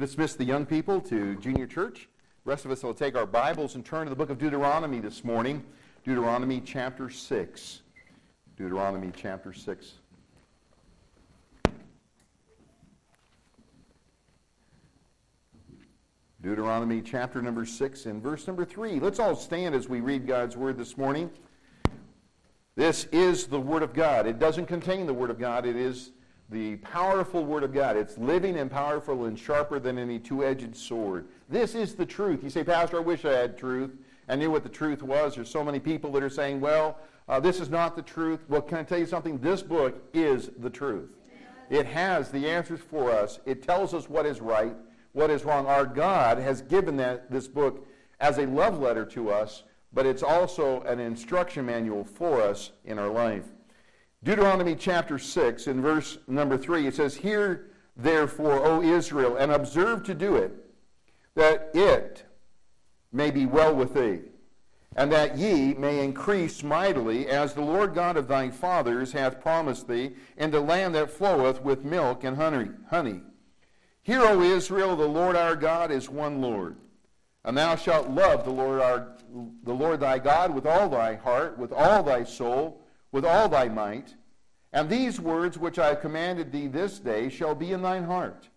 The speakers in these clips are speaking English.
dismiss the young people to junior church. The rest of us will take our Bibles and turn to the book of Deuteronomy this morning. Deuteronomy chapter 6. Deuteronomy chapter 6. Deuteronomy chapter number 6 and verse number 3. Let's all stand as we read God's word this morning. This is the word of God. It doesn't contain the word of God, it is the powerful Word of God. It's living and powerful and sharper than any two edged sword. This is the truth. You say, Pastor, I wish I had truth. I knew what the truth was. There's so many people that are saying, well, uh, this is not the truth. Well, can I tell you something? This book is the truth. It has the answers for us. It tells us what is right, what is wrong. Our God has given that, this book as a love letter to us, but it's also an instruction manual for us in our life. Deuteronomy chapter 6, in verse number 3, it says, Hear therefore, O Israel, and observe to do it, that it may be well with thee, and that ye may increase mightily, as the Lord God of thy fathers hath promised thee, in the land that floweth with milk and honey. Hear, O Israel, the Lord our God is one Lord. And thou shalt love the Lord, our, the Lord thy God with all thy heart, with all thy soul, with all thy might. And these words which I have commanded thee this day shall be in thine heart.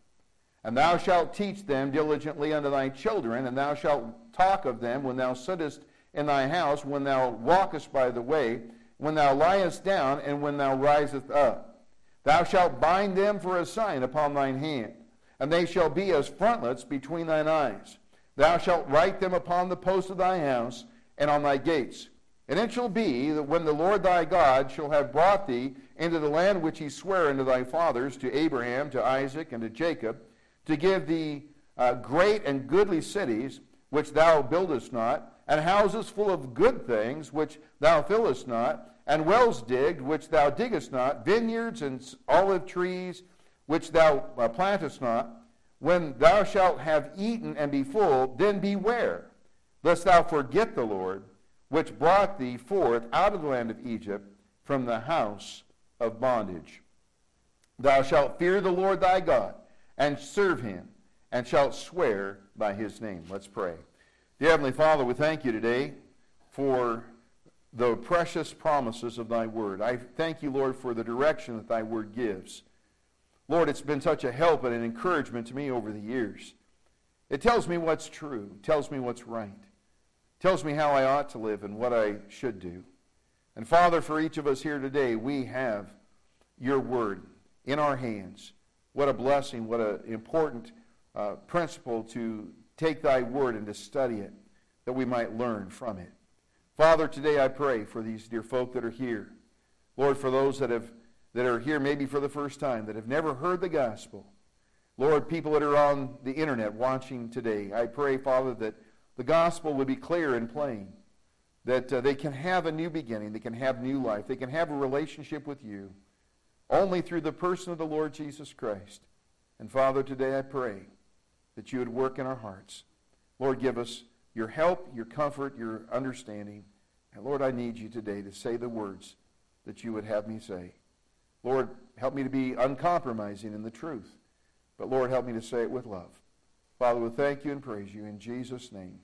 And thou shalt teach them diligently unto thy children, and thou shalt talk of them when thou sittest in thy house, when thou walkest by the way, when thou liest down, and when thou risest up. Thou shalt bind them for a sign upon thine hand, and they shall be as frontlets between thine eyes. Thou shalt write them upon the posts of thy house and on thy gates. And it shall be that when the Lord thy God shall have brought thee into the land which he sware unto thy fathers, to Abraham, to Isaac, and to Jacob, to give thee uh, great and goodly cities, which thou buildest not, and houses full of good things, which thou fillest not, and wells digged, which thou diggest not, vineyards and olive trees, which thou uh, plantest not, when thou shalt have eaten and be full, then beware, lest thou forget the Lord, which brought thee forth out of the land of Egypt from the house of bondage. Thou shalt fear the Lord thy God and serve him, and shalt swear by his name. Let's pray. Dear Heavenly Father, we thank you today for the precious promises of thy word. I thank you, Lord, for the direction that thy word gives. Lord, it's been such a help and an encouragement to me over the years. It tells me what's true, tells me what's right, tells me how I ought to live and what I should do. And Father, for each of us here today, we have your word in our hands. What a blessing, what an important uh, principle to take thy word and to study it, that we might learn from it. Father, today I pray for these dear folk that are here. Lord, for those that, have, that are here maybe for the first time, that have never heard the gospel. Lord, people that are on the internet watching today, I pray, Father, that the gospel would be clear and plain that uh, they can have a new beginning, they can have new life, they can have a relationship with you only through the person of the Lord Jesus Christ. And Father, today I pray that you would work in our hearts. Lord, give us your help, your comfort, your understanding. And Lord, I need you today to say the words that you would have me say. Lord, help me to be uncompromising in the truth. But Lord, help me to say it with love. Father, we thank you and praise you in Jesus' name.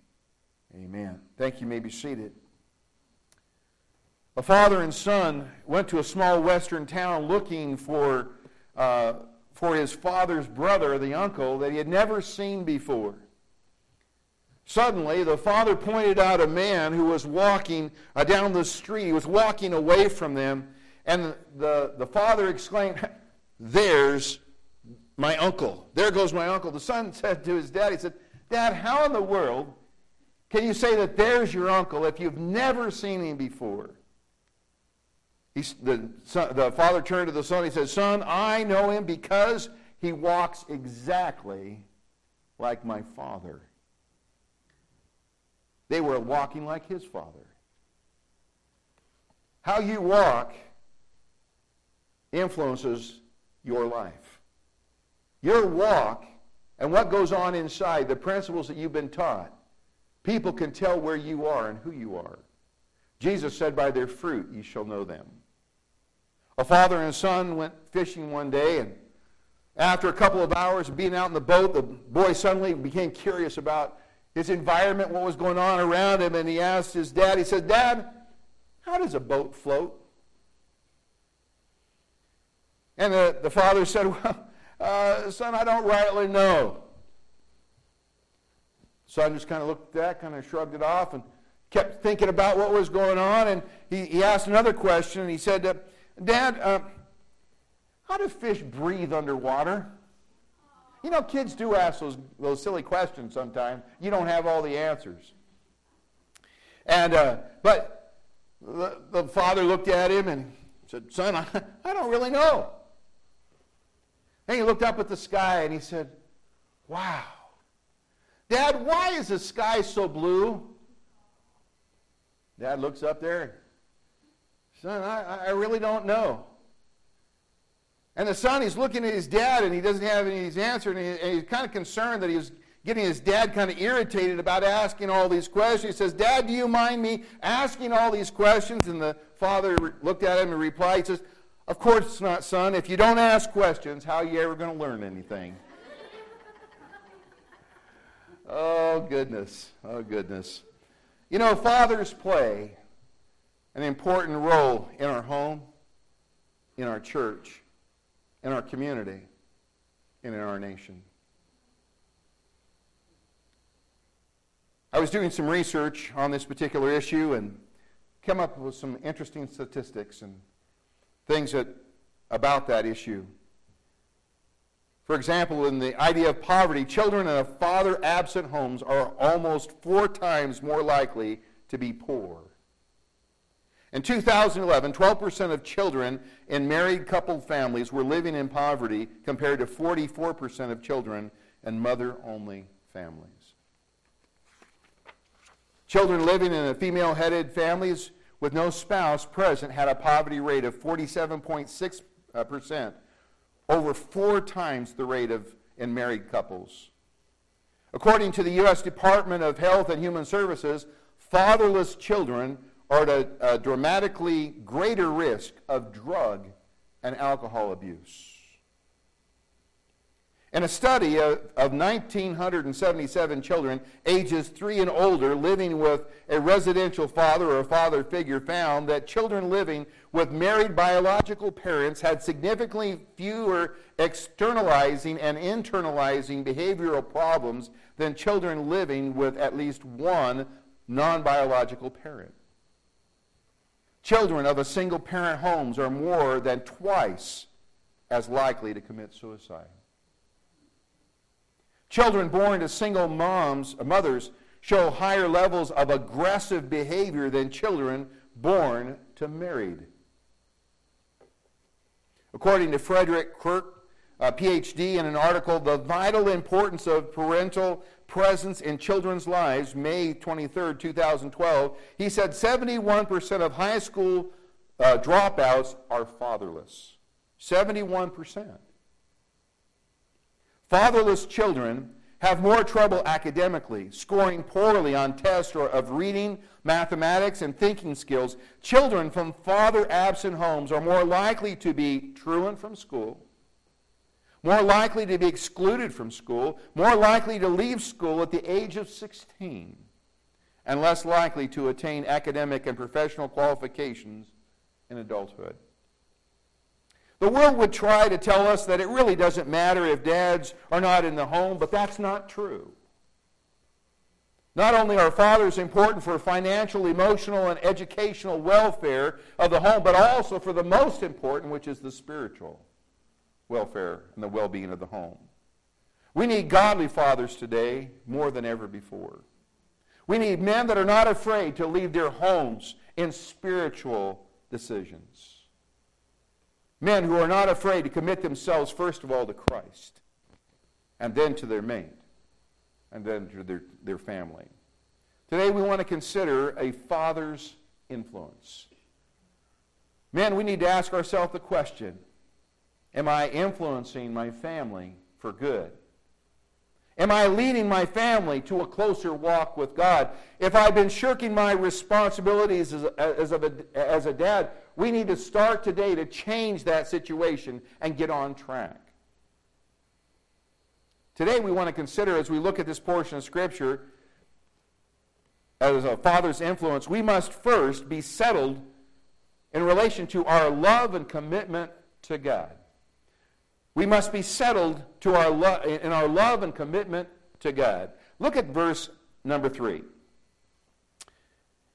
Amen. Thank you. you may be seated. A father and son went to a small western town looking for, uh, for his father's brother, the uncle, that he had never seen before. Suddenly, the father pointed out a man who was walking uh, down the street. He was walking away from them. And the, the father exclaimed, There's my uncle. There goes my uncle. The son said to his dad, He said, Dad, how in the world can you say that there's your uncle if you've never seen him before? He, the, the father turned to the son. He said, Son, I know him because he walks exactly like my father. They were walking like his father. How you walk influences your life. Your walk and what goes on inside, the principles that you've been taught, people can tell where you are and who you are. Jesus said, By their fruit ye shall know them. A father and a son went fishing one day, and After a couple of hours of being out in the boat, the boy suddenly became curious about his environment, what was going on around him, and he asked his dad, he said, Dad, how does a boat float? And the, the father said, Well, uh, son, I don't rightly know. Son just kind of looked at that, kind of shrugged it off, and kept thinking about what was going on. And he, he asked another question, and he said, uh, Dad, uh, how do fish breathe underwater? You know, kids do ask those, those silly questions sometimes. You don't have all the answers. And, uh, but the, the, father looked at him and said, Son, I, I don't really know. And he looked up at the sky and he said, Wow. Dad, why is the sky so blue? Dad looks up there. Son, I, I really don't know. And the son, he's looking at his dad and he doesn't have any answer, and, he, and he's kind of concerned that he's getting his dad kind of irritated about asking all these questions. He says, Dad, do you mind me asking all these questions? And the father looked at him and replied, He says, Of course not, son. If you don't ask questions, how are you ever going to learn anything? Oh, goodness. Oh, goodness. You know, fathers play an important role in our home, in our church, in our community, and in our nation. I was doing some research on this particular issue and came up with some interesting statistics and things that, about that issue. For example, in the idea of poverty, children in a father absent homes are almost four times more likely to be poor in 2011, 12% of children in married couple families were living in poverty compared to 44% of children in mother only families. Children living in a female headed families with no spouse present had a poverty rate of 47.6%, over four times the rate of in married couples. According to the U.S. Department of Health and Human Services, fatherless children are at a, a dramatically greater risk of drug and alcohol abuse. In a study of, of 1,977 children ages 3 and older living with a residential father or a father figure found that children living with married biological parents had significantly fewer externalizing and internalizing behavioral problems than children living with at least one non biological parent. Children of a single parent homes are more than twice as likely to commit suicide. Children born to single moms, uh, mothers show higher levels of aggressive behavior than children born to married. According to Frederick Kirk, a PhD, in an article, The Vital Importance of Parental presence in children's lives, May 23, 2012, he said 71% of high school uh, dropouts are fatherless. 71%. Fatherless children have more trouble academically, scoring poorly on tests or of reading, mathematics, and thinking skills. Children from father absent homes are more likely to be truant from school more likely to be excluded from school, more likely to leave school at the age of 16, and less likely to attain academic and professional qualifications in adulthood. The world would try to tell us that it really doesn't matter if dads are not in the home, but that's not true. Not only are fathers important for financial, emotional, and educational welfare of the home, but also for the most important, which is the spiritual welfare and the well being of the home. We need godly fathers today more than ever before. We need men that are not afraid to leave their homes in spiritual decisions. Men who are not afraid to commit themselves, first of all, to Christ, and then to their mate, and then to their, their family. Today we want to consider a father's influence. Men, we need to ask ourselves the question Am I influencing my family for good? Am I leading my family to a closer walk with God? If I've been shirking my responsibilities as as, a, as a dad, we need to start today to change that situation and get on track. Today we want to consider, as we look at this portion of Scripture, as a father's influence, we must first be settled in relation to our love and commitment to God. We must be settled to our lo- in our love and commitment to God. Look at verse number 3.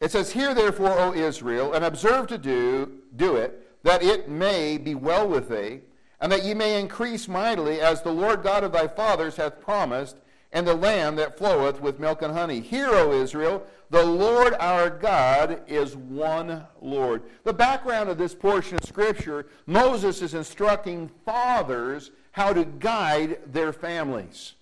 It says, Hear therefore, O Israel, and observe to do, do it, that it may be well with thee, and that ye may increase mightily, as the Lord God of thy fathers hath promised, and the land that floweth with milk and honey. Hear, O Israel, the Lord our God is one Lord. The background of this portion of Scripture, Moses is instructing fathers how to guide their families.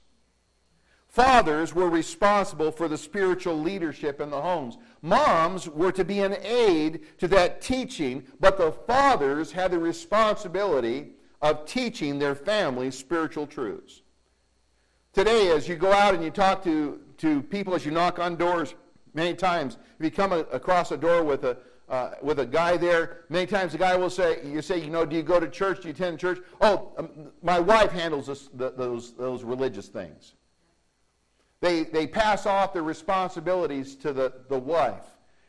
Fathers were responsible for the spiritual leadership in the homes. Moms were to be an aid to that teaching, but the fathers had the responsibility of teaching their families spiritual truths. Today, as you go out and you talk to, to people, as you knock on doors, many times, if you come a, across a door with a, uh, with a guy there, many times the guy will say, you say, you know, do you go to church? Do you attend church? Oh, um, my wife handles this, the, those, those religious things. They, they pass off their responsibilities to the, the wife.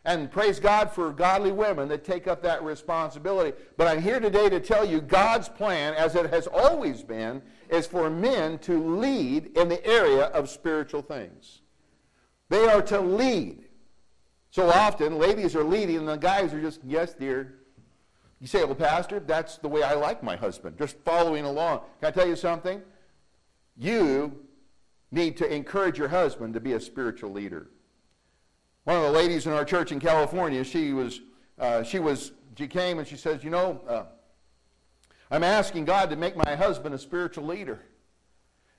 And praise God for godly women that take up that responsibility. But I'm here today to tell you God's plan, as it has always been, is for men to lead in the area of spiritual things. They are to lead. So often, ladies are leading, and the guys are just, yes, dear. You say, well, Pastor, that's the way I like my husband, just following along. Can I tell you something? You need to encourage your husband to be a spiritual leader. One of the ladies in our church in California, she was, uh, she was, she came and she says, you know, uh, I'm asking God to make my husband a spiritual leader.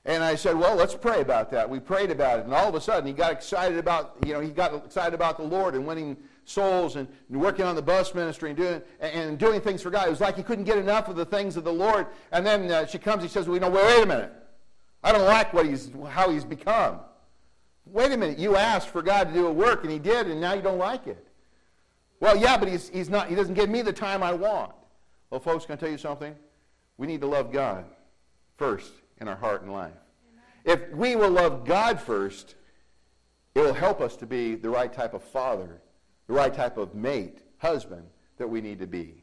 And I said, well, let's pray about that. We prayed about it, and all of a sudden he got excited about, you know, he got excited about the Lord and winning souls and, working on the bus ministry and doing and, doing things for God. It was like he couldn't get enough of the things of the Lord. And then uh, she comes, he says, well, you know, wait a minute. I don't like what he's, how he's become. Wait a minute, you asked for God to do a work, and he did, and now you don't like it. Well, yeah, but he's, he's not, he doesn't give me the time I want. Well, folks, can I tell you something? We need to love God first in our heart and life. If we will love God first, it will help us to be the right type of father, the right type of mate, husband that we need to be.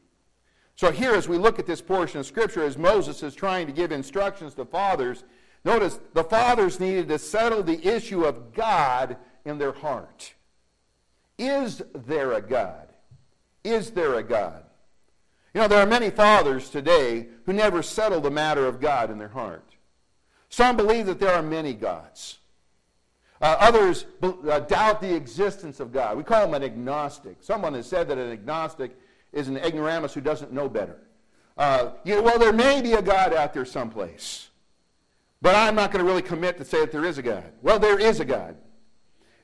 So here, as we look at this portion of Scripture, as Moses is trying to give instructions to fathers, Notice the fathers needed to settle the issue of God in their heart. Is there a God? Is there a God? You know, there are many fathers today who never settle the matter of God in their heart. Some believe that there are many gods. Uh, others uh, doubt the existence of God. We call them an agnostic. Someone has said that an agnostic is an ignoramus who doesn't know better. Uh, you well, there may be a God out there someplace. But I'm not going to really commit to say that there is a God. Well, there is a God.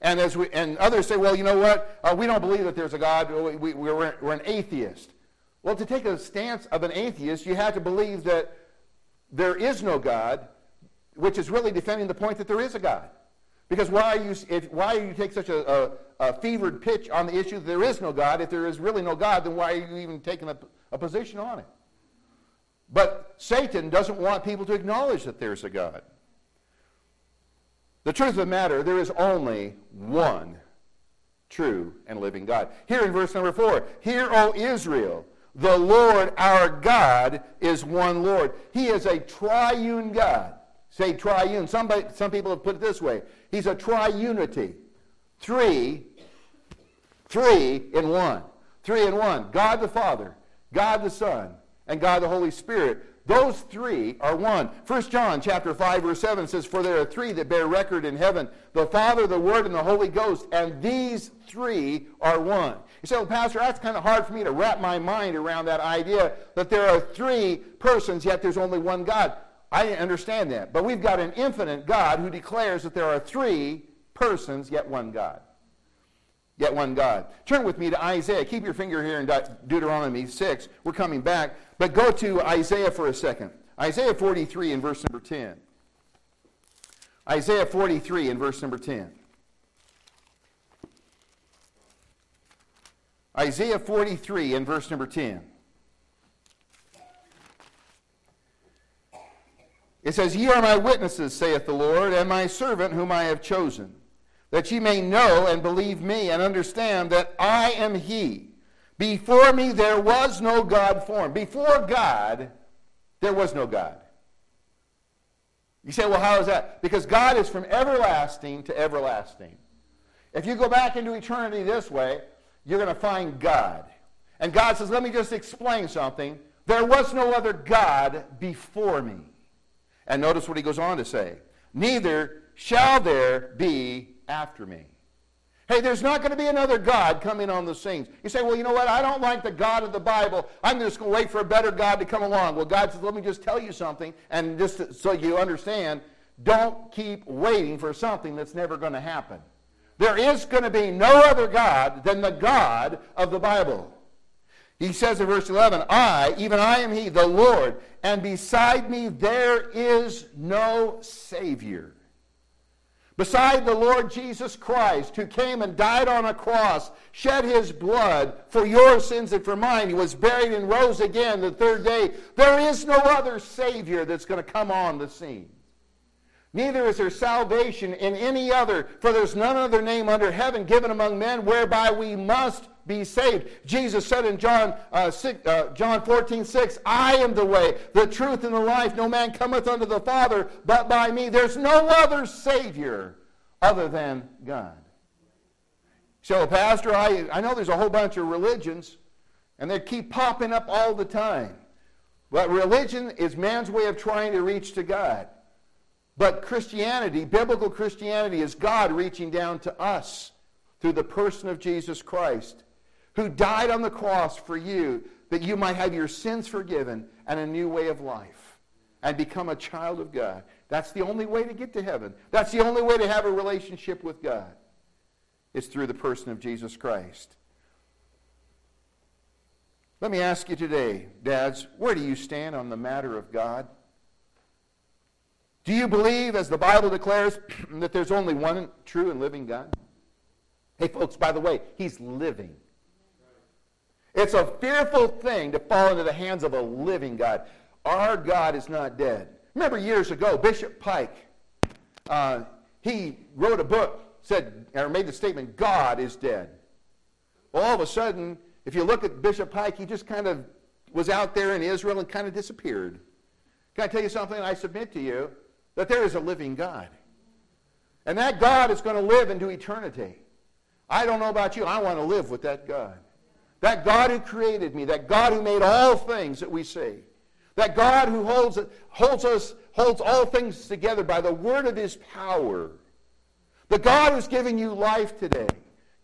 And, as we, and others say, well, you know what? Uh, we don't believe that there's a God. We, we, we're, we're an atheist. Well, to take a stance of an atheist, you have to believe that there is no God, which is really defending the point that there is a God. Because why you, if, why you take such a, a, a, fevered pitch on the issue that there is no God? If there is really no God, then why are you even taking a, a position on it? But Satan doesn't want people to acknowledge that there's a God. The truth of the matter, there is only one true and living God. Here in verse number 4, Hear, O Israel, the Lord our God is one Lord. He is a triune God. Say triune. Somebody, some people have put it this way. He's a triunity. Three, three in one. Three in one. God the Father, God the Son, and God the Holy Spirit. Those three are one. 1 John chapter 5, verse 7 says, For there are three that bear record in heaven, the Father, the Word, and the Holy Ghost, and these three are one. You say, well, Pastor, that's kind of hard for me to wrap my mind around that idea that there are three persons, yet there's only one God. I didn't understand that. But we've got an infinite God who declares that there are three persons, yet one God yet one God. Turn with me to Isaiah. Keep your finger here in Deuteronomy 6. We're coming back. But go to Isaiah for a second. Isaiah 43 in verse number 10. Isaiah 43 in verse number 10. Isaiah 43 in verse number 10. It says, Ye are my witnesses, saith the Lord, and my servant whom I have chosen, that ye may know and believe me and understand that I am he. Before me there was no God formed. Before God, there was no God. You say, well, how is that? Because God is from everlasting to everlasting. If you go back into eternity this way, you're going to find God. And God says, let me just explain something. There was no other God before me. And notice what he goes on to say. Neither shall there be after me. Hey, there's not going to be another God coming on the scenes. You say, well, you know what? I don't like the God of the Bible. I'm just going to wait for a better God to come along. Well, God says, let me just tell you something, and just so you understand, don't keep waiting for something that's never going to happen. There is going to be no other God than the God of the Bible. He says in verse 11, I, even I am He, the Lord, and beside me there is no Savior. Beside the Lord Jesus Christ, who came and died on a cross, shed his blood for your sins and for mine, he was buried and rose again the third day. There is no other Savior that's going to come on the scene. Neither is there salvation in any other, for there's none other name under heaven given among men whereby we must be saved. Jesus said in John, uh, 6, uh, John 14, 6, I am the way, the truth, and the life. No man cometh unto the Father but by me. There's no other Savior other than God. So, Pastor, I, I know there's a whole bunch of religions, and they keep popping up all the time. But religion is man's way of trying to reach to God. But Christianity, biblical Christianity, is God reaching down to us through the person of Jesus Christ, who died on the cross for you that you might have your sins forgiven and a new way of life and become a child of God. That's the only way to get to heaven. That's the only way to have a relationship with God. It's through the person of Jesus Christ. Let me ask you today, dads, where do you stand on the matter of God? Do you believe, as the Bible declares, that there's only one true and living God? Hey, folks, by the way, He's living. It's a fearful thing to fall into the hands of a living God. Our God is not dead. Remember years ago, Bishop Pike, uh, he wrote a book, said, or made the statement, God is dead. Well, all of a sudden, if you look at Bishop Pike, he just kind of was out there in Israel and kind of disappeared. Can I tell you something? I submit to you that there is a living God. And that God is going to live into eternity. I don't know about you. I want to live with that God. That God who created me, that God who made all things that we see, that God who holds, holds us, holds all things together by the word of his power. The God who's giving you life today.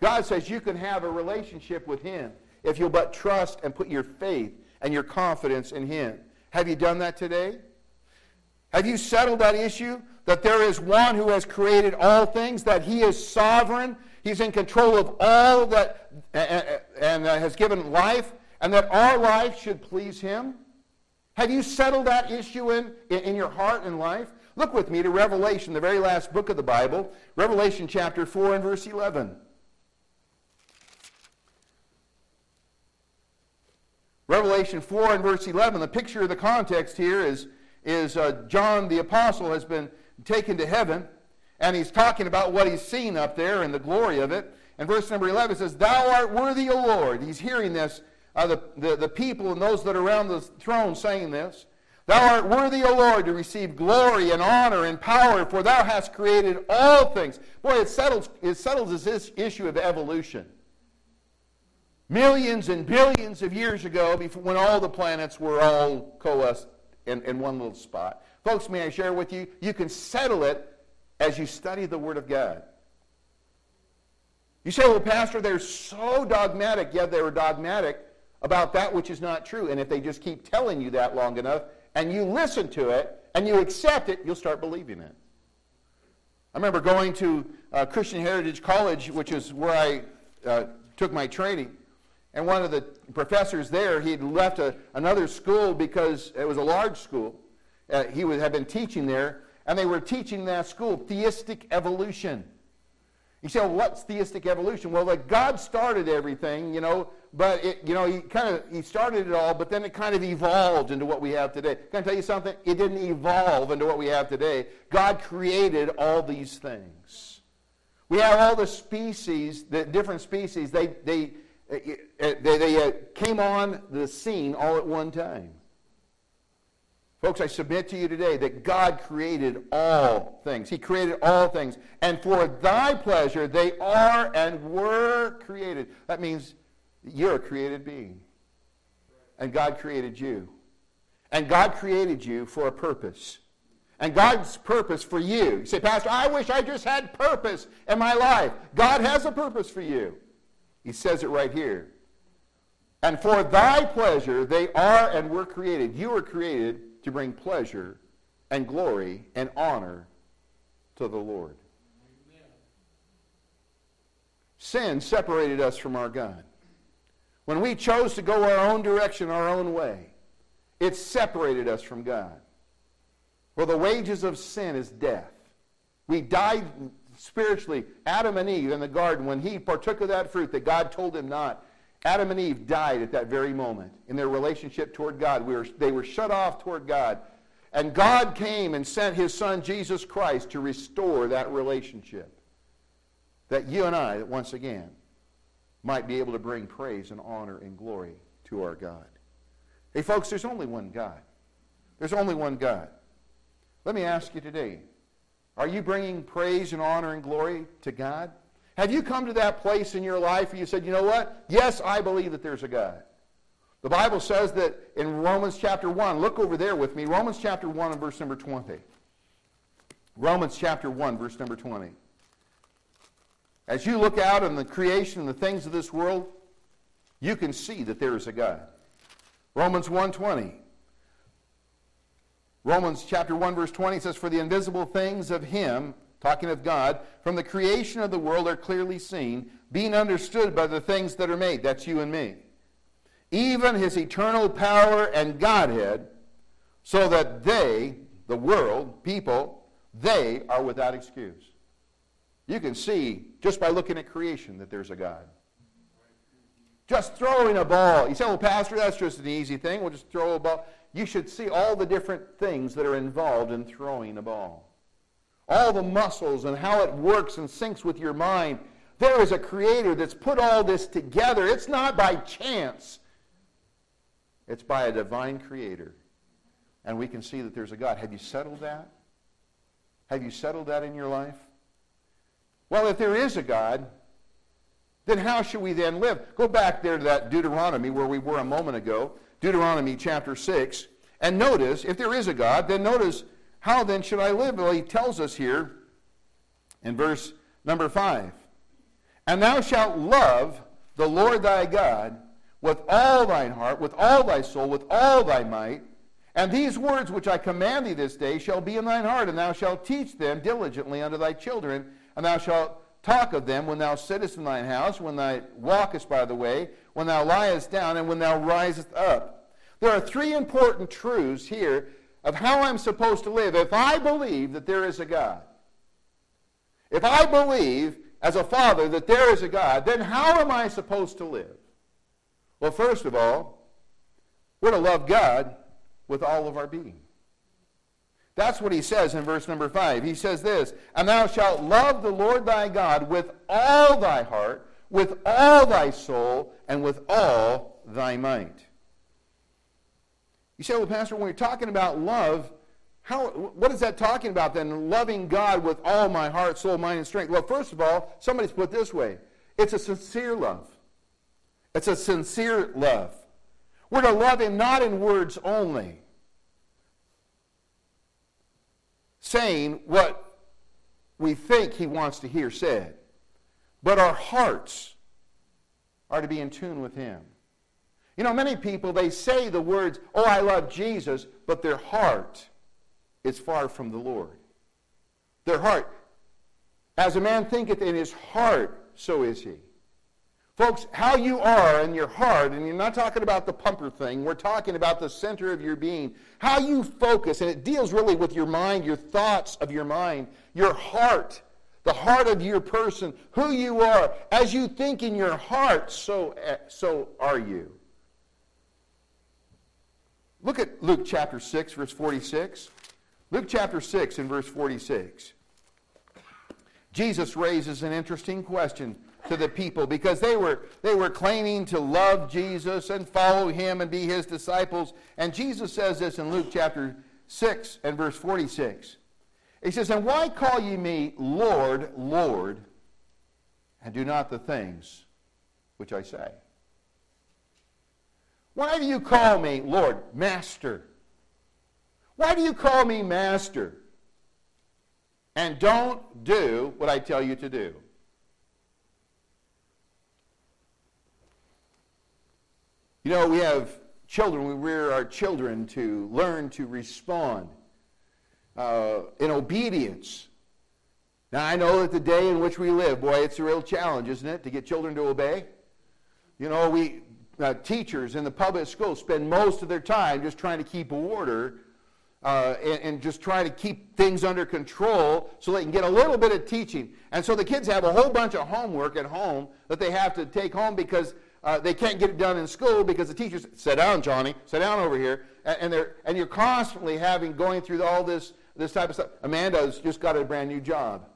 God says you can have a relationship with him if you'll but trust and put your faith and your confidence in him. Have you done that today? Have you settled that issue? That there is one who has created all things, that he is sovereign, he's in control of all that, and has given life, and that our life should please him? Have you settled that issue in, in your heart and life? Look with me to Revelation, the very last book of the Bible, Revelation chapter 4 and verse 11. Revelation 4 and verse 11, the picture of the context here is is uh, John the Apostle has been taken to heaven, and he's talking about what he's seen up there and the glory of it. And verse number 11 says, Thou art worthy, O Lord. He's hearing this, uh, the, the, the people and those that are around the throne saying this. Thou art worthy, O Lord, to receive glory and honor and power, for thou hast created all things. Boy, it settles, it settles this issue of evolution. Millions and billions of years ago, before, when all the planets were all coalesced in, in one little spot. Folks, may I share with you? You can settle it as you study the Word of God. You say, well, Pastor, they're so dogmatic. Yeah, they're dogmatic about that which is not true. And if they just keep telling you that long enough, and you listen to it, and you accept it, you'll start believing it. I remember going to uh, Christian Heritage College, which is where I uh, took my training. And one of the professors there, he had left a, another school because it was a large school. Uh, he had been teaching there, and they were teaching that school theistic evolution. You say, well, what's theistic evolution? Well, like God started everything, you know, but it, you know, he kind of he started it all, but then it kind of evolved into what we have today. Can I tell you something? It didn't evolve into what we have today. God created all these things. We have all the species, the different species. They they they, they uh, came on the scene all at one time. Folks, I submit to you today that God created all things. He created all things. And for thy pleasure, they are and were created. That means you're a created being. And God created you. And God created you for a purpose. And God's purpose for you. You say, Pastor, I wish I just had purpose in my life. God has a purpose for you. He says it right here. And for thy pleasure they are and were created. You were created to bring pleasure and glory and honor to the Lord. Amen. Sin separated us from our God. When we chose to go our own direction, our own way, it separated us from God. Well, the wages of sin is death. We died spiritually. Adam and Eve in the garden, when he partook of that fruit that God told him not, Adam and Eve died at that very moment in their relationship toward God. We were, they were shut off toward God. And God came and sent his son Jesus Christ to restore that relationship. That you and I, once again, might be able to bring praise and honor and glory to our God. Hey, folks, there's only one God. There's only one God. Let me ask you today are you bringing praise and honor and glory to God? Have you come to that place in your life where you said, you know what? Yes, I believe that there's a God. The Bible says that in Romans chapter 1, look over there with me, Romans chapter 1 and verse number 20. Romans chapter 1, verse number 20. As you look out on the creation and the things of this world, you can see that there is a God. Romans 1:20. Romans chapter 1 verse 20 says for the invisible things of him talking of God, from the creation of the world are clearly seen, being understood by the things that are made. That's you and me. Even his eternal power and Godhead, so that they, the world, people, they are without excuse. You can see just by looking at creation that there's a God. Just throwing a ball. You say, well, Pastor, that's just an easy thing. We'll just throw a ball. You should see all the different things that are involved in throwing a ball all the muscles and how it works and syncs with your mind. There is a creator that's put all this together. It's not by chance, it's by a divine creator. And we can see that there's a God. Have you settled that? Have you settled that in your life? Well, if there is a God, then how should we then live? Go back there to that Deuteronomy where we were a moment ago, Deuteronomy chapter 6, and notice, if there is a God, then notice how then should I live? Well, he tells us here in verse number 5 And thou shalt love the Lord thy God with all thine heart, with all thy soul, with all thy might. And these words which I command thee this day shall be in thine heart, and thou shalt teach them diligently unto thy children, and thou shalt talk of them when thou sittest in thine house, when thou walkest by the way, when thou liest down, and when thou risest up. There are three important truths here of how I'm supposed to live if I believe that there is a God. If I believe as a father that there is a God, then how am I supposed to live? Well, first of all, we're to love God with all of our being. That's what he says in verse number 5. He says this, And thou shalt love the Lord thy God with all thy heart, with all thy soul, and with all thy might. You say, well, Pastor, when you're talking about love, how, what is that talking about then? Loving God with all my heart, soul, mind, and strength. Well, first of all, somebody's put this way it's a sincere love. It's a sincere love. We're to love Him not in words only, saying what we think He wants to hear said, but our hearts are to be in tune with Him. You know, many people, they say the words, oh, I love Jesus, but their heart is far from the Lord. Their heart, as a man thinketh in his heart, so is he. Folks, how you are in your heart, and you're not talking about the pumper thing, we're talking about the center of your being. How you focus, and it deals really with your mind, your thoughts of your mind, your heart, the heart of your person, who you are. As you think in your heart, so, eh, so are you. Look at Luke chapter 6, verse 46. Luke chapter 6 and verse 46. Jesus raises an interesting question to the people because they were, they were claiming to love Jesus and follow him and be his disciples. And Jesus says this in Luke chapter 6 and verse 46. He says, And why call ye me Lord, Lord, and do not the things which I say? Why do you call me Lord, Master? Why do you call me Master? And don't do what I tell you to do. You know, we have children, we rear our children to learn to respond uh, in obedience. Now, I know that the day in which we live, boy, it's a real challenge, isn't it, to get children to obey? You know, we uh, teachers in the public schools spend most of their time just trying to keep order uh, and, and, just trying to keep things under control so they can get a little bit of teaching. And so the kids have a whole bunch of homework at home that they have to take home because uh, they can't get it done in school because the teachers sit down, Johnny, sit down over here, and, and they're and you're constantly having going through all this this type of stuff. Amanda's just got a brand new job.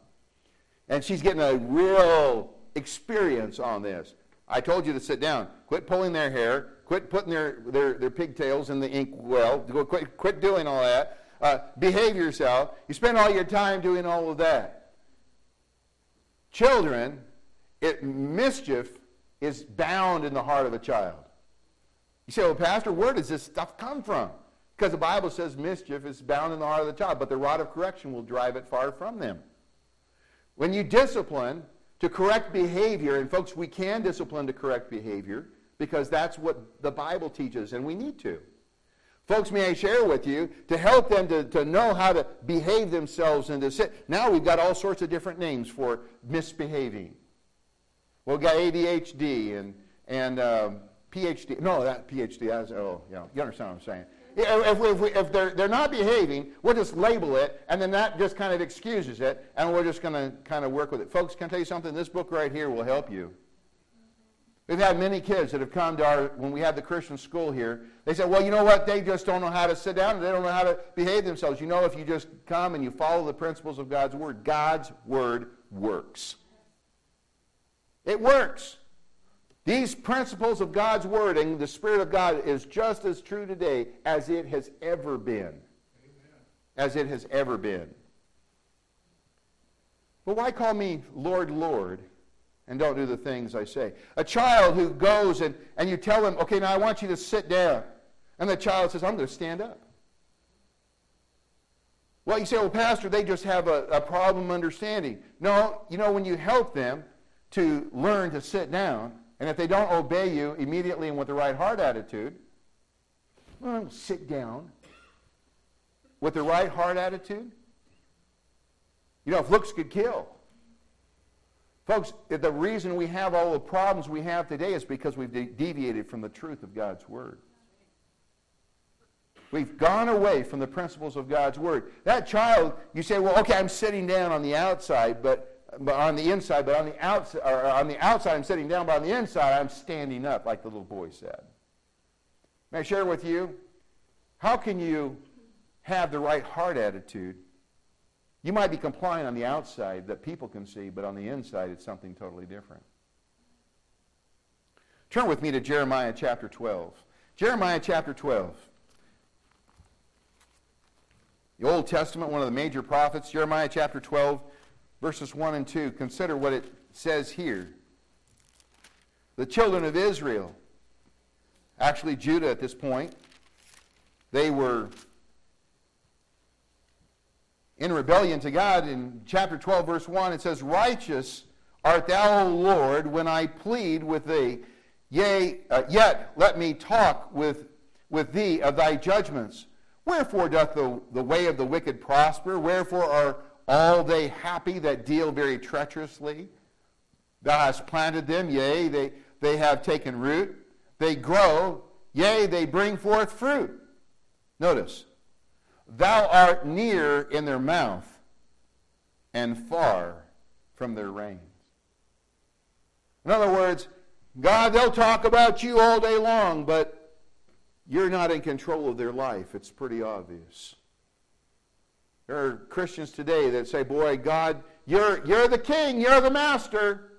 And she's getting a real experience on this. I told you to sit down. Quit pulling their hair. Quit putting their, their, their pigtails in the ink well. Quit, quit doing all that. Uh, behave yourself. You spend all your time doing all of that. Children, it, mischief is bound in the heart of a child. You say, well, Pastor, where does this stuff come from? Because the Bible says mischief is bound in the heart of the child, but the rod of correction will drive it far from them. When you discipline to correct behavior, and folks, we can discipline to correct behavior because that's what the Bible teaches, and we need to. Folks, may I share with you to help them to, to know how to behave themselves and to sit. Now we've got all sorts of different names for misbehaving. We've got ADHD and, and um, PhD. No, that PhD, that's, oh, yeah, you understand what I'm saying. If, if, we, if they're, they're not behaving, we'll just label it, and then that just kind of excuses it, and we're just going to kind of work with it. Folks, can I tell you something? This book right here will help you. We've had many kids that have come to our, when we had the Christian school here, they said, well, you know what? They just don't know how to sit down and they don't know how to behave themselves. You know, if you just come and you follow the principles of God's Word, God's Word works. It works. These principles of God's wording, the Spirit of God is just as true today as it has ever been. Amen. As it has ever been. But why call me Lord, Lord, and don't do the things I say? A child who goes and, and you tell him, okay, now I want you to sit down. And the child says, I'm going to stand up. Well, you say, well, Pastor, they just have a, a problem understanding. No, you know, when you help them to learn to sit down, and if they don't obey you immediately and with the right heart attitude, well, sit down. With the right heart attitude, you know, if looks could kill. Folks, the reason we have all the problems we have today is because we've de- deviated from the truth of God's Word. We've gone away from the principles of God's Word. That child, you say, well, okay, I'm sitting down on the outside, but but on the inside, but on the outside, on the outside I'm sitting down, but on the inside I'm standing up, like the little boy said. May I share with you? How can you have the right heart attitude? You might be complying on the outside that people can see, but on the inside it's something totally different. Turn with me to Jeremiah chapter 12. Jeremiah chapter 12. The Old Testament, one of the major prophets, Jeremiah chapter 12 verses 1 and 2, consider what it says here. The children of Israel, actually Judah at this point, they were in rebellion to God. In chapter 12, verse 1, it says, Righteous art thou, O Lord, when I plead with thee. Yea, uh, yet let me talk with, with thee of thy judgments. Wherefore doth the, the way of the wicked prosper? Wherefore are all they happy that deal very treacherously? Thou hast planted them, yea, they, they have taken root. They grow, yea, they bring forth fruit. Notice, thou art near in their mouth and far from their reins. In other words, God, they'll talk about you all day long, but you're not in control of their life. It's pretty obvious. There are Christians today that say, Boy, God, you're, you're the king, you're the master.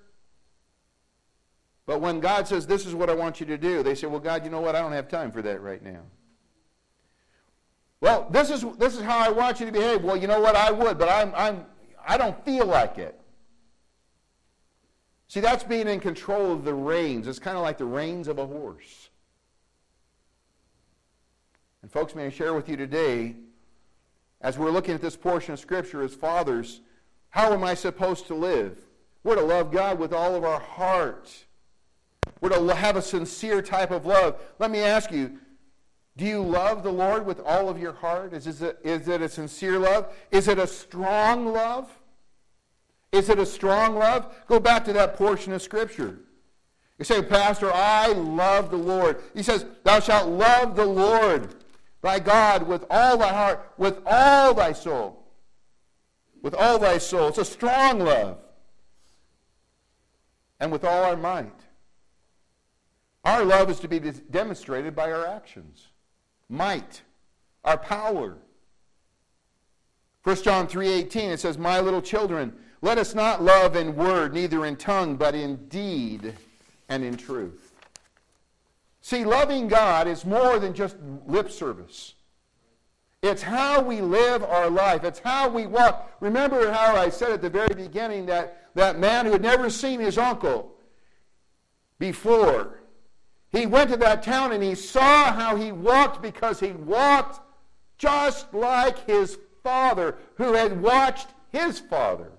But when God says, This is what I want you to do, they say, Well, God, you know what? I don't have time for that right now. Well, this is, this is how I want you to behave. Well, you know what? I would, but I'm, I'm, I don't feel like it. See, that's being in control of the reins. It's kind of like the reins of a horse. And, folks, may I share with you today, as we're looking at this portion of Scripture as fathers, how am I supposed to live? We're to love God with all of our heart. We're to have a sincere type of love. Let me ask you do you love the Lord with all of your heart? Is, is, it, is it a sincere love? Is it a strong love? Is it a strong love? Go back to that portion of Scripture. You say, Pastor, I love the Lord. He says, Thou shalt love the Lord thy God with all thy heart, with all thy soul. With all thy soul. It's a strong love. And with all our might. Our love is to be demonstrated by our actions might, our power. 1 John 3:18 it says, "My little children, let us not love in word, neither in tongue, but in deed and in truth." See, loving God is more than just lip service. It's how we live our life. It's how we walk. Remember how I said at the very beginning that that man who had never seen his uncle before he went to that town and he saw how he walked because he walked just like his father who had watched his father.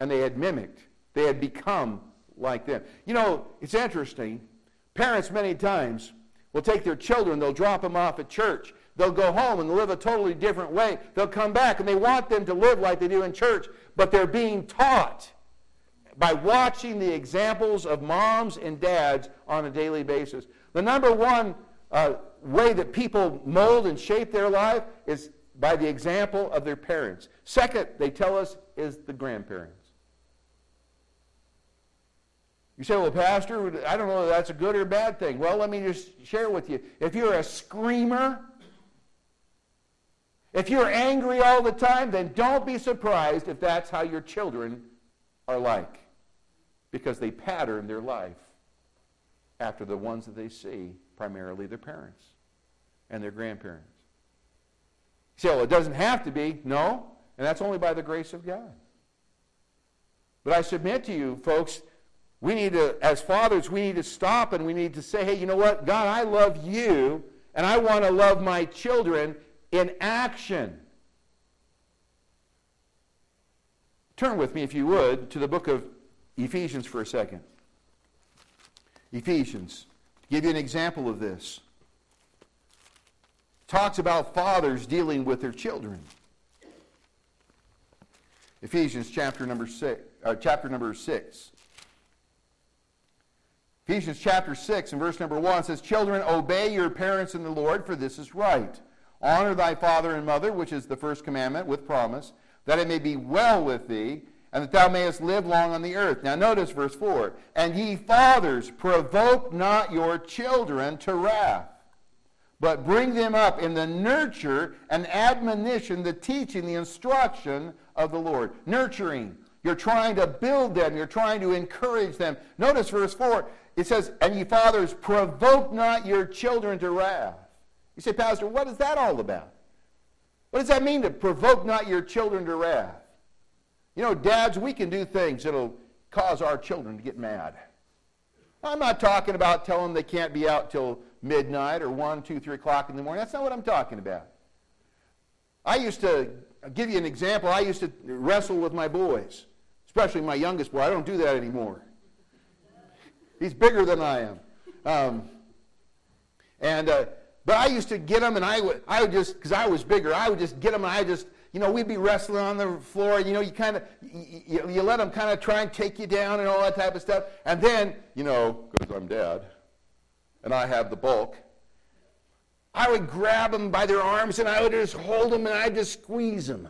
And they had mimicked, they had become like them. You know, it's interesting. Parents, many times, will take their children, they'll drop them off at church. They'll go home and live a totally different way. They'll come back and they want them to live like they do in church, but they're being taught by watching the examples of moms and dads on a daily basis. The number one uh, way that people mold and shape their life is by the example of their parents. Second, they tell us, is the grandparents. You say, well, Pastor, I don't know if that's a good or bad thing. Well, let me just share with you. If you're a screamer, if you're angry all the time, then don't be surprised if that's how your children are like because they pattern their life after the ones that they see, primarily their parents and their grandparents. You say, well, it doesn't have to be. No, and that's only by the grace of God. But I submit to you, folks, we need to, as fathers, we need to stop and we need to say, hey, you know what? God, I love you, and I want to love my children in action. Turn with me, if you would, to the book of Ephesians for a second. Ephesians. To give you an example of this. Talks about fathers dealing with their children. Ephesians chapter number six, uh, chapter number six. Ephesians chapter 6 and verse number 1 says, Children, obey your parents in the Lord, for this is right. Honor thy father and mother, which is the first commandment, with promise, that it may be well with thee, and that thou mayest live long on the earth. Now notice verse 4. And ye fathers, provoke not your children to wrath, but bring them up in the nurture and admonition, the teaching, the instruction of the Lord. Nurturing. You're trying to build them. You're trying to encourage them. Notice verse 4. It says, And ye fathers, provoke not your children to wrath. You say, Pastor, what is that all about? What does that mean to provoke not your children to wrath? You know, dads, we can do things that'll cause our children to get mad. I'm not talking about telling them they can't be out till midnight or 1, 2, 3 o'clock in the morning. That's not what I'm talking about. I used to I'll give you an example. I used to wrestle with my boys, especially my youngest boy. I don't do that anymore. He's bigger than I am. Um, and, uh, but I used to get him, and I would, I would just, because I was bigger, I would just get him, and I just you know, we'd be wrestling on the floor. You know, you kind of, you, you, let them kind of try and take you down and all that type of stuff. And then, you know, because I'm dad and I have the bulk, I would grab them by their arms and I would just hold them and I'd just squeeze them.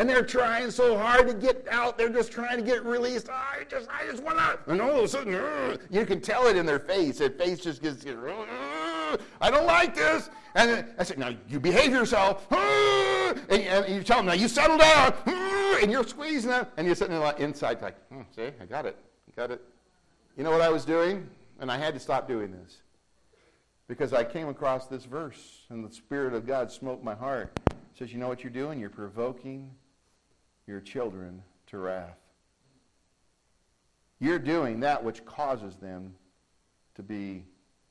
And they're trying so hard to get out. They're just trying to get released. Oh, I just, I just want to. And all of a sudden, uh, you can tell it in their face. Their face just gets, uh, I don't like this. And I said, now you behave yourself. Uh, and, you tell them, now you settle down. Uh, and you're squeezing them. And you're sitting there like, inside like, hmm, see, I got it. I got it. You know what I was doing? And I had to stop doing this. Because I came across this verse, and the Spirit of God smote my heart. It says, you know what you're doing? You're provoking your children to wrath. You're doing that which causes them to be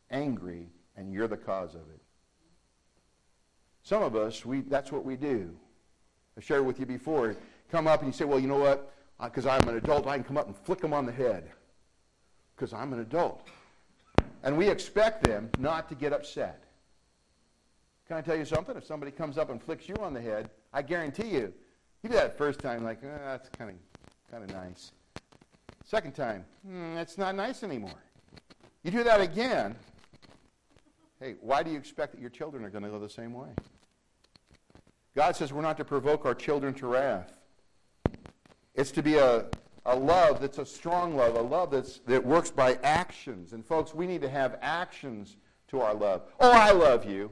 angry, and you're the cause of it. Some of us, we, that's what we do. I shared with you before. Come up and you say, well, you know what? Because I'm an adult, I can come up and flick them on the head. Because I'm an adult. And we expect them not to get upset. Can I tell you something? If somebody comes up and flicks you on the head, I guarantee you, you do that first time, like, oh, that's kind of kind of nice. Second time, mm, that's not nice anymore. You do that again, hey, why do you expect that your children are going to go the same way? God says we're not to provoke our children to wrath. It's to be a, a love that's a strong love, a love that's, that works by actions. And folks, we need to have actions to our love. Oh, I love you.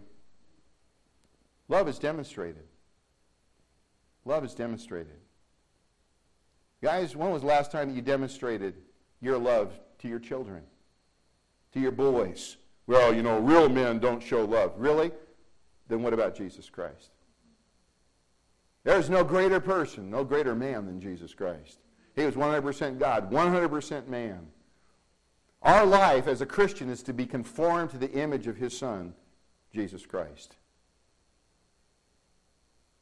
Love is demonstrated. Love is demonstrated. Guys, when was the last time that you demonstrated your love to your children, to your boys? Well, you know, real men don't show love. Really? Then what about Jesus Christ? There's no greater person, no greater man than Jesus Christ. He was 100% God, 100% man. Our life as a Christian is to be conformed to the image of his Son, Jesus Christ.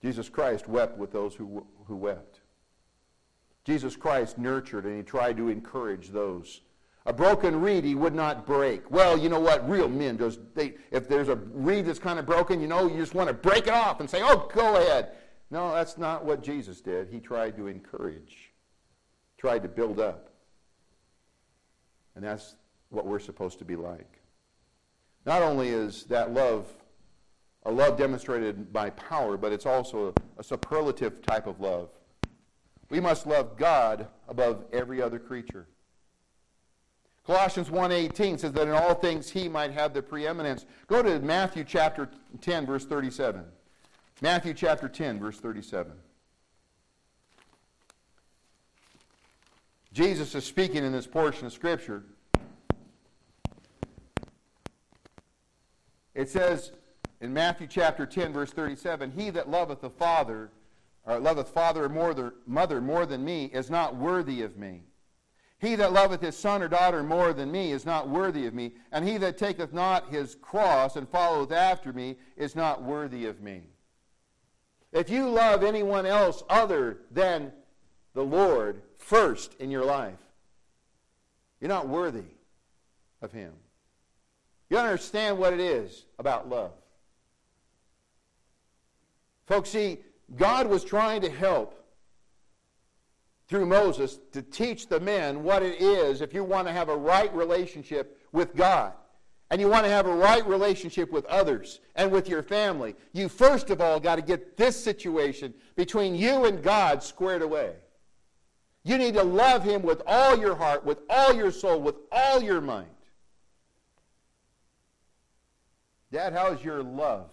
Jesus Christ wept with those who, who wept. Jesus Christ nurtured and he tried to encourage those. A broken reed he would not break. Well, you know what? Real men just, they, if there's a reed that's kind of broken, you know, you just want to break it off and say, oh, go ahead. No, that's not what Jesus did. He tried to encourage, tried to build up. And that's what we're supposed to be like. Not only is that love a love demonstrated by power, but it's also a, superlative type of love. We must love God above every other creature. Colossians 1:18 says that in all things he might have the preeminence. Go to Matthew chapter 10 verse 37. Matthew chapter 10 verse 37. Jesus is speaking in this portion of scripture. It says in Matthew chapter 10, verse 37, he that loveth the Father, or loveth father or mother, mother more than me, is not worthy of me. He that loveth his son or daughter more than me is not worthy of me. And he that taketh not his cross and followeth after me is not worthy of me. If you love anyone else other than the Lord first in your life, you're not worthy of him. You understand what it is about love. Folks, see, God was trying to help through Moses to teach the men what it is if you want to have a right relationship with God and you want to have a right relationship with others and with your family. You first of all got to get this situation between you and God squared away. You need to love Him with all your heart, with all your soul, with all your mind. Dad, how is your love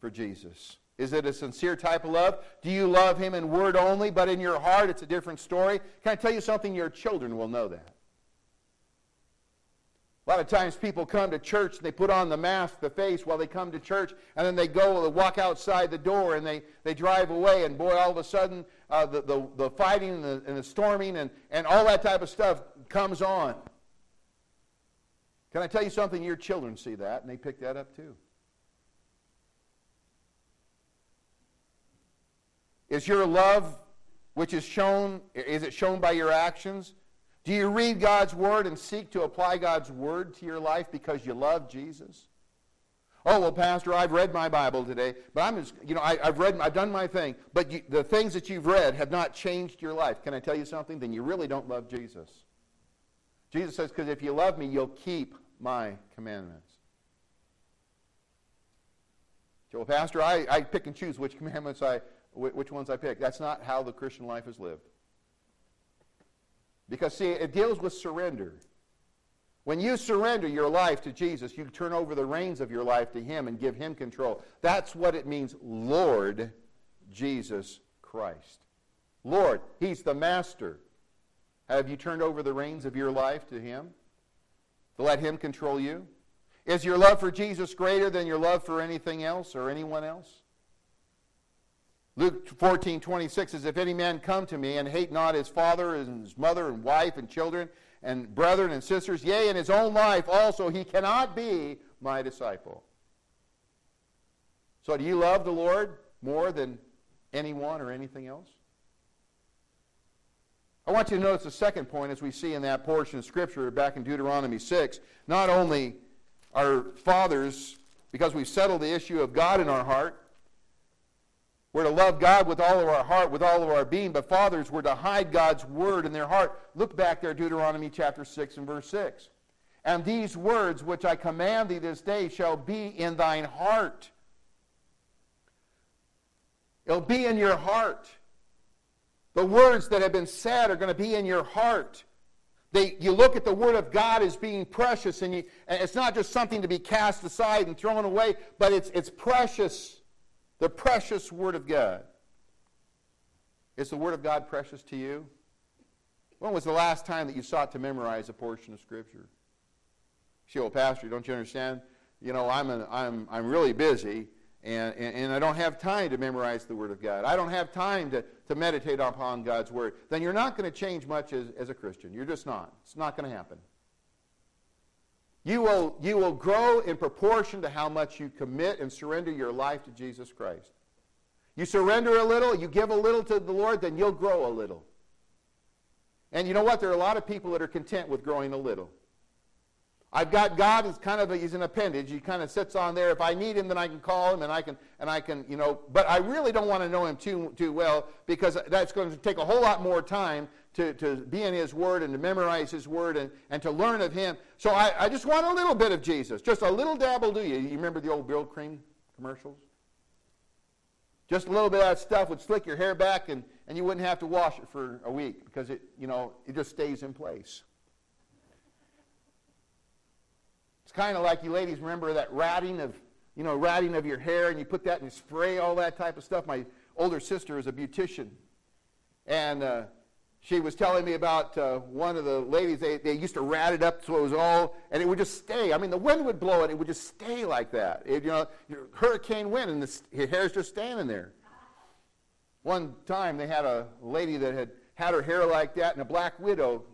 for Jesus? Is it a sincere type of love? Do you love him in word only, but in your heart it's a different story? Can I tell you something? Your children will know that. A lot of times people come to church and they put on the mask, the face, while they come to church, and then they go, they walk outside the door and they, they drive away, and boy, all of a sudden uh, the, the, the fighting and the, and the storming and, and all that type of stuff comes on. Can I tell you something? Your children see that, and they pick that up too. Is your love, which is shown, is it shown by your actions? Do you read God's Word and seek to apply God's Word to your life because you love Jesus? Oh, well, Pastor, I've read my Bible today, but I'm just, you know, I, have read, I've done my thing, but you, the things that you've read have not changed your life. Can I tell you something? Then you really don't love Jesus. Jesus says, because if you love me, you'll keep my commandments. So, well, Pastor, I, I pick and choose which commandments I, which ones I pick. That's not how the Christian life is lived. Because, see, it deals with surrender. When you surrender your life to Jesus, you turn over the reins of your life to Him and give Him control. That's what it means, Lord Jesus Christ. Lord, He's the master. Have you turned over the reins of your life to Him? To let Him control you? Is your love for Jesus greater than your love for anything else or anyone else? Luke 14, 26 says, If any man come to me and hate not his father and his mother and wife and children and brethren and sisters, yea, in his own life also, he cannot be my disciple. So do you love the Lord more than anyone or anything else? I want you to notice the second point as we see in that portion of Scripture back in Deuteronomy 6. Not only our fathers, because we've settled the issue of God in our heart, we're to love God with all of our heart, with all of our being, but fathers were to hide God's word in their heart. Look back there, Deuteronomy chapter 6 and verse 6. And these words which I command thee this day shall be in thine heart. It'll be in your heart. The words that have been said are going to be in your heart. They, you look at the Word of God as being precious, and, you, and it's not just something to be cast aside and thrown away, but it's, it's precious. The precious Word of God. Is the Word of God precious to you? When was the last time that you sought to memorize a portion of Scripture? You say, well, Pastor, don't you understand? You know, I'm, I'm, I'm really busy, and, and, and I don't have time to memorize the Word of God. I don't have time to, to meditate upon God's Word. Then you're not going to change much as, as a Christian. You're just not. It's not going to happen. You will, you will grow in proportion to how much you commit and surrender your life to Jesus Christ. You surrender a little, you give a little to the Lord, then you'll grow a little. And you know what? There are a lot of people that are content with growing a little. I've got God as kind of a, he's an appendage. He kind of sits on there. If I need him, then I can call him and I can and I can, you know, but I really don't want to know him too too well because that's going to take a whole lot more time to, to be in his word and to memorize his word and, and to learn of him. So I, I just want a little bit of Jesus. Just a little dabble do you. You remember the old Brylcreem commercials? Just a little bit of that stuff would slick your hair back and, and you wouldn't have to wash it for a week because it, you know, it just stays in place. It's kind of like you ladies remember that ratting of, you know, ratting of your hair, and you put that you spray all that type of stuff. My older sister is a beautician, and uh, she was telling me about uh, one of the ladies. They, they used to rat it up so it was all, and it would just stay. I mean, the wind would blow it; it would just stay like that. It, you know, hurricane wind, and the hair's just standing there. One time, they had a lady that had had her hair like that, and a black widow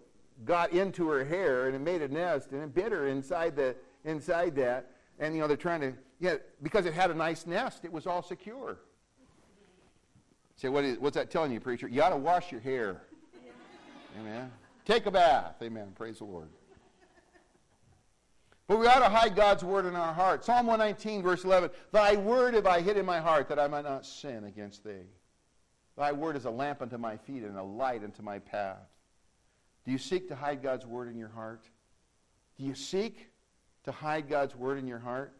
got into her hair and it made a nest and it bit her inside the inside that. And, you know, they're trying to, yeah, because it had a nice nest, it was all secure. Say, what is, what's that telling you, preacher? You ought to wash your hair. Amen. Take a bath. Amen. Praise the Lord. But we ought to hide God's word in our heart. Psalm 119, verse 11 Thy word have I hid in my heart that I might not sin against thee. Thy word is a lamp unto my feet and a light unto my path. Do you seek to hide God's word in your heart? Do you seek to hide God's word in your heart?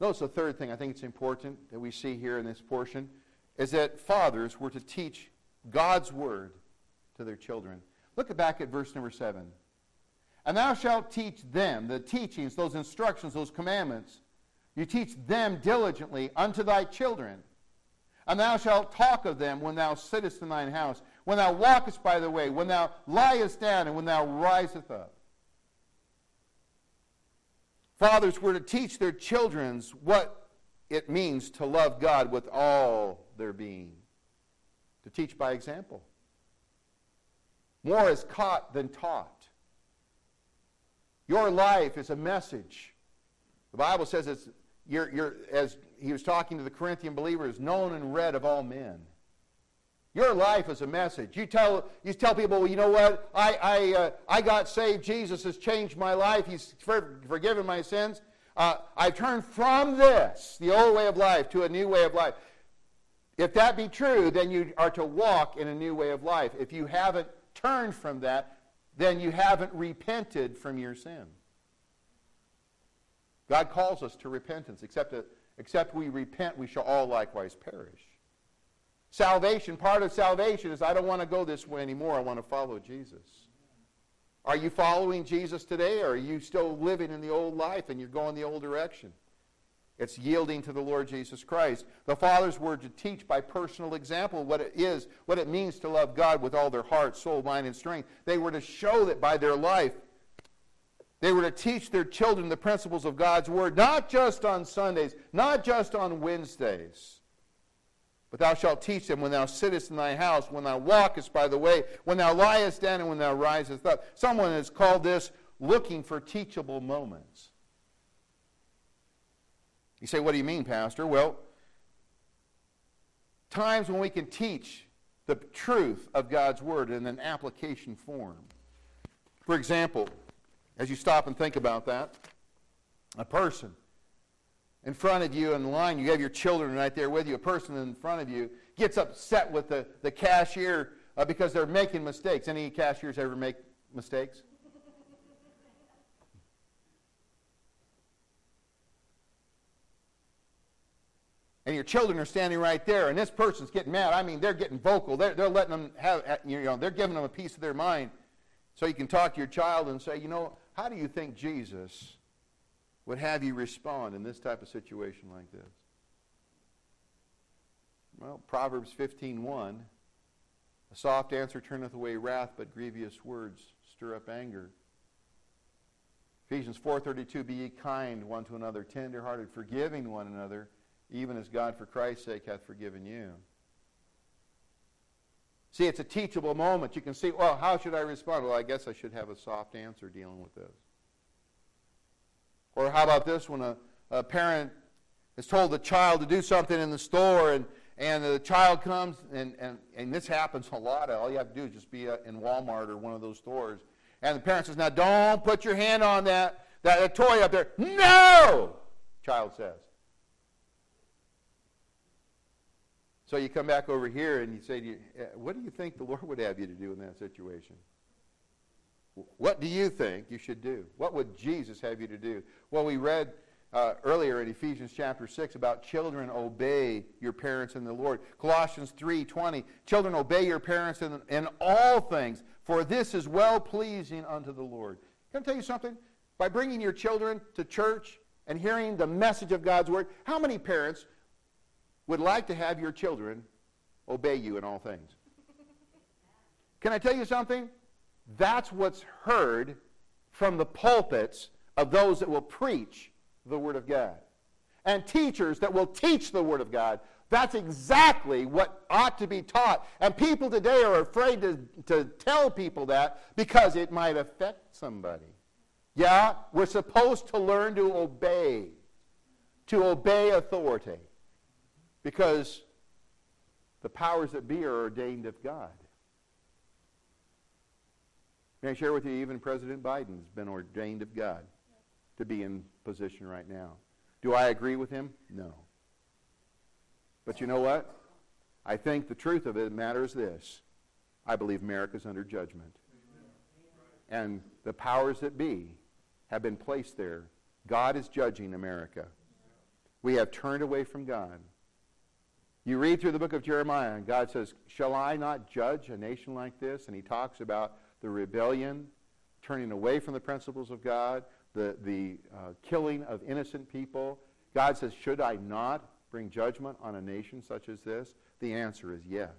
Notice the third thing I think it's important that we see here in this portion is that fathers were to teach God's word to their children. Look back at verse number 7. And thou shalt teach them, the teachings, those instructions, those commandments, you teach them diligently unto thy children. And thou shalt talk of them when thou sittest in thine house, when thou walkest by the way, when thou liest down, and when thou risest up. Fathers were to teach their children what it means to love God with all their being, to teach by example. More is caught than taught. Your life is a message. The Bible says it's, you're, you're, as he was talking to the Corinthian believers, known and read of all men. Your life is a message. You tell, you tell people, well, you know what? I, I, uh, I got saved. Jesus has changed my life. He's for, forgiven my sins. Uh, I've turned from this, the old way of life, to a new way of life. If that be true, then you are to walk in a new way of life. If you haven't turned from that, then you haven't repented from your sin. God calls us to repentance. Except, that, except we repent, we shall all likewise perish. Salvation, part of salvation is I don't want to go this way anymore. I want to follow Jesus. Are you following Jesus today, or are you still living in the old life and you're going the old direction? It's yielding to the Lord Jesus Christ. The fathers were to teach by personal example what it is, what it means to love God with all their heart, soul, mind, and strength. They were to show that by their life. They were to teach their children the principles of God's Word, not just on Sundays, not just on Wednesdays. But thou shalt teach them when thou sittest in thy house, when thou walkest by the way, when thou liest down, and when thou risest up. Someone has called this looking for teachable moments. You say, what do you mean, Pastor? Well, times when we can teach the truth of God's Word in an application form. For example, as you stop and think about that, a person in front of you in line, you have your children right there with you, a person in front of you gets upset with the, the cashier uh, because they're making mistakes. Any cashiers ever make mistakes? And your children are standing right there, and this person's getting mad. I mean, they're getting vocal. They're, they're letting them have, uh, you know, they're giving them a piece of their mind. So you can talk to your child and say, you know, how do you think Jesus would have you respond in this type of situation like this? Well, Proverbs 15:1, a soft answer turneth away wrath, but grievous words stir up anger. Ephesians 4:32, be ye kind one to another, tenderhearted, forgiving one another even as God for Christ's sake hath forgiven you. See, it's a teachable moment. You can see, well, how should I respond? Well, I guess I should have a soft answer dealing with this. Or how about this when a, a parent has told the child to do something in the store and, and the child comes, and, and, and this happens a lot. All you have to do is just be uh, in Walmart or one of those stores. And the parent says, now don't put your hand on that, that, that toy up there. No! Child says. So you come back over here and you say, you, uh, What do you think the Lord would have you to do in that situation? What do you think you should do? What would Jesus have you to do? Well, we read uh, earlier in Ephesians chapter 6 about children obey your parents in the Lord. Colossians 3:20, children obey your parents in, in all things, for this is well pleasing unto the Lord. Can I tell you something? By bringing your children to church and hearing the message of God's word, how many parents would like to have your children obey you in all things. Can I tell you something? That's what's heard from the pulpits of those that will preach the Word of God. And teachers that will teach the Word of God. That's exactly what ought to be taught. And people today are afraid to, to tell people that because it might affect somebody. Yeah, we're supposed to learn to obey, to obey authority because the powers that be are ordained of God. May I share with you, even President Biden's been ordained of God to be in position right now. Do I agree with him? No. But you know what? I think the truth of it matters this. I believe America's under judgment. And the powers that be have been placed there. God is judging America. We have turned away from God. You read through the book of Jeremiah, and God says, Shall I not judge a nation like this? And he talks about the rebellion, turning away from the principles of God, the, the uh, killing of innocent people. God says, Should I not bring judgment on a nation such as this? The answer is yes.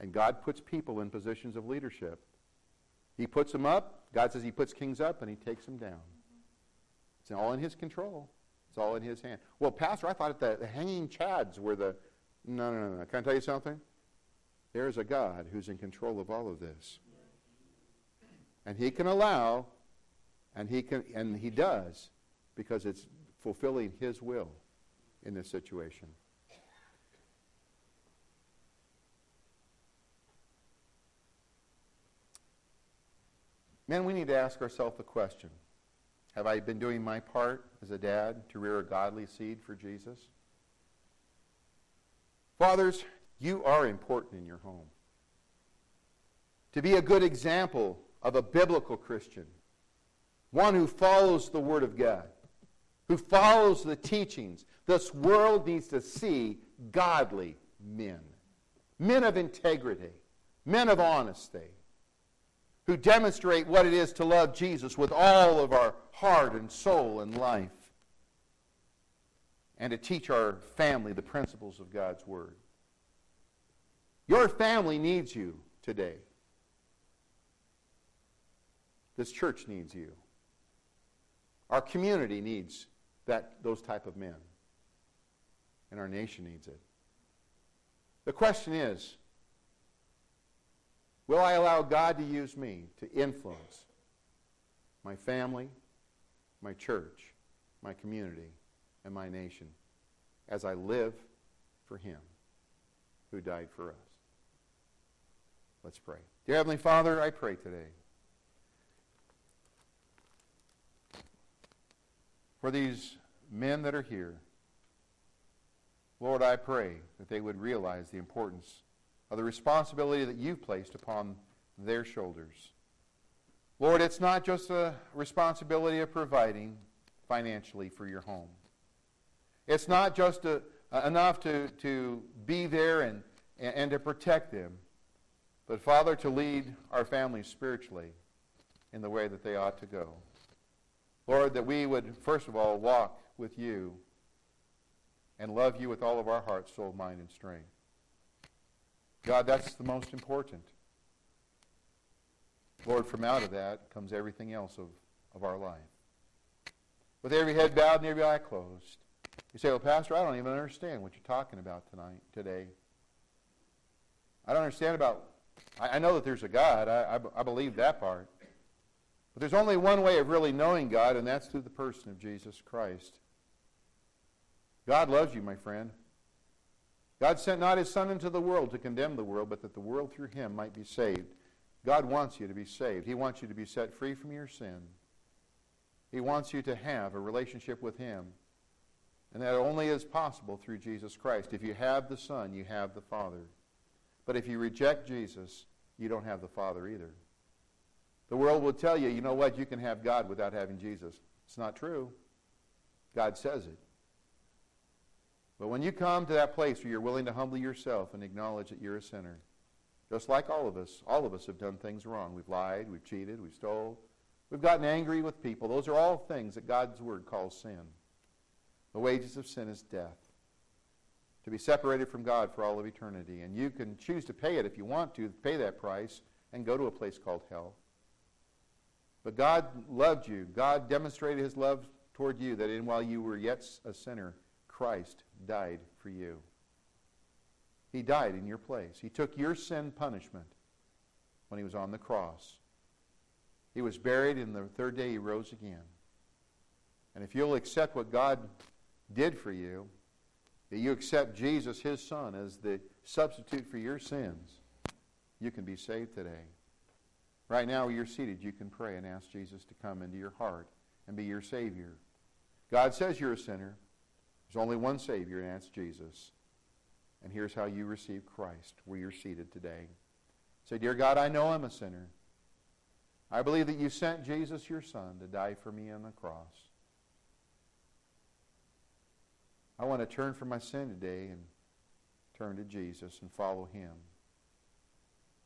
And God puts people in positions of leadership. He puts them up. God says He puts kings up, and He takes them down. It's all in His control. It's all in his hand. Well, Pastor, I thought that the hanging chads were the. No, no, no, no. Can I tell you something? There's a God who's in control of all of this. And he can allow, and he, can, and he does, because it's fulfilling his will in this situation. Men, we need to ask ourselves the question have I been doing my part as a dad to rear a godly seed for Jesus? Fathers, you are important in your home. To be a good example of a biblical Christian, one who follows the Word of God, who follows the teachings. This world needs to see godly men men of integrity, men of honesty, who demonstrate what it is to love Jesus with all of our heart and soul and life, and to teach our family the principles of God's Word. Your family needs you today. This church needs you. Our community needs that, those type of men. And our nation needs it. The question is, will I allow God to use me to influence my family, my church, my community, and my nation as I live for him who died for us? Let's pray. Dear Heavenly Father, I pray today for these men that are here. Lord, I pray that they would realize the importance of the responsibility that you've placed upon their shoulders. Lord, it's not just a responsibility of providing financially for your home. It's not just a, enough to, to be there and, and to protect them, but, Father, to lead our families spiritually in the way that they ought to go. Lord, that we would, first of all, walk with you and love you with all of our heart, soul, mind, and strength. God, that's the most important. Lord, from out of that comes everything else of, of our life. With every head bowed and every eye closed. You say, well, Pastor, I don't even understand what you're talking about tonight, today. I don't understand about, I, I know that there's a God. I, I, I believe that part. But there's only one way of really knowing God, and that's through the person of Jesus Christ. God loves you, my friend. God sent not his Son into the world to condemn the world, but that the world through him might be saved. God wants you to be saved. He wants you to be set free from your sin. He wants you to have a relationship with him. And that only is possible through Jesus Christ. If you have the Son, you have the Father. But if you reject Jesus, you don't have the Father either. The world will tell you, you know what, you can have God without having Jesus. It's not true. God says it. But when you come to that place where you're willing to humble yourself and acknowledge that you're a sinner, just like all of us, all of us have done things wrong. We've lied, we've cheated, we've stole, we've gotten angry with people. Those are all things that God's Word calls sin. The wages of sin is death. To be separated from God for all of eternity. And you can choose to pay it if you want to, pay that price, and go to a place called hell. But God loved you. God demonstrated his love toward you that in while you were yet a sinner, Christ died for you. He died in your place. He took your sin punishment when he was on the cross. He was buried, and the third day he rose again. And if you'll accept what God did for you, that you accept Jesus, his son, as the substitute for your sins, you can be saved today. Right now, you're seated, you can pray and ask Jesus to come into your heart and be your Savior. God says you're a sinner. There's only one Savior, and that's Jesus. And here's how you receive Christ where you're seated today. Say, Dear God, I know I'm a sinner. I believe that you sent Jesus, your Son, to die for me on the cross. I want to turn from my sin today and turn to Jesus and follow him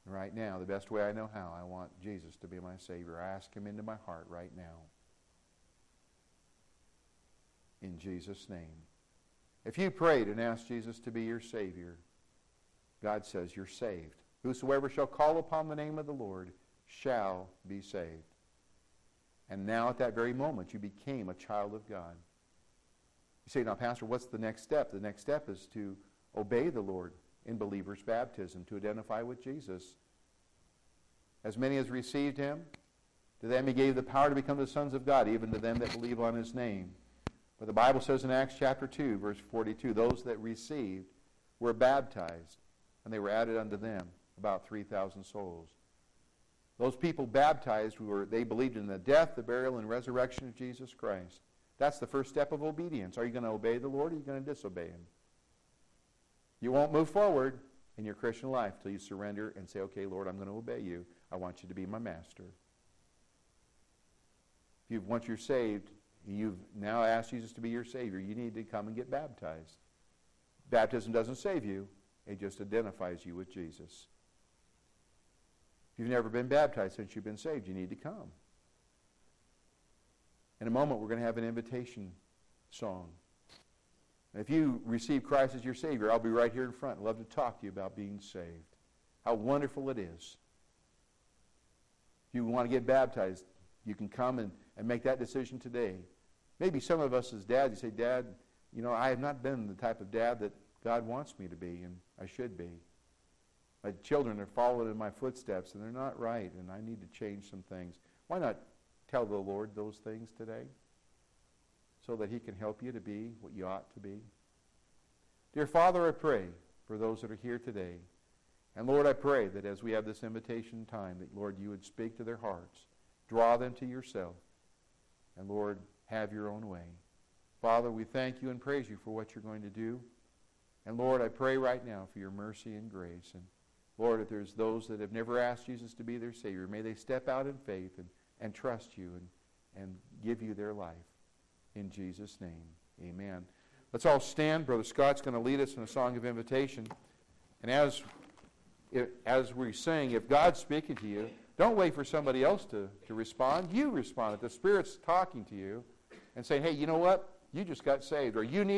right now, the best way I know how, I want Jesus to be my Savior. I ask Him into my heart right now. In Jesus' name. If you prayed and asked Jesus to be your Savior, God says you're saved. Whosoever shall call upon the name of the Lord shall be saved. And now, at that very moment, you became a child of God. You say, now, Pastor, what's the next step? The next step is to obey the Lord in believers' baptism to identify with Jesus. As many as received him, to them he gave the power to become the sons of God, even to them that believe on his name. But the Bible says in Acts chapter 2, verse 42, those that received were baptized, and they were added unto them about 3,000 souls. Those people baptized were they believed in the death, the burial, and resurrection of Jesus Christ. That's the first step of obedience. Are you going to obey the Lord or are you going to disobey him? You won't move forward in your Christian life till you surrender and say, okay, Lord, I'm going to obey you. I want you to be my master. If you've, once you're saved, you've now asked Jesus to be your Savior, you need to come and get baptized. Baptism doesn't save you. it just identifies you with Jesus. If you've never been baptized since you've been saved, you need to come. In a moment, we're going to have an invitation song. if you receive Christ as your Savior, I'll be right here in front. I'd love to talk to you about being saved. How wonderful it is. If you want to get baptized, you can come and, and make that decision today. Maybe some of us as dads, you say, Dad, you know, I have not been the type of dad that God wants me to be, and I should be. My children are following in my footsteps, and they're not right, and I need to change some things. Why not tell the Lord those things today so that He can help you to be what you ought to be? Dear Father, I pray for those that are here today. And Lord, I pray that as we have this invitation time, that Lord, you would speak to their hearts, draw them to yourself, and Lord, have your own way. Father, we thank you and praise you for what you're going to do. And Lord, I pray right now for your mercy and grace. And Lord, if there's those that have never asked Jesus to be their Savior, may they step out in faith and, and trust you and, and give you their life. In Jesus' name, amen. Let's all stand. Brother Scott's going to lead us in a song of invitation. And as, as we sing, if God's speaking to you, don't wait for somebody else to, to respond. You respond. If the Spirit's talking to you and saying, hey, you know what? You just got saved, or you need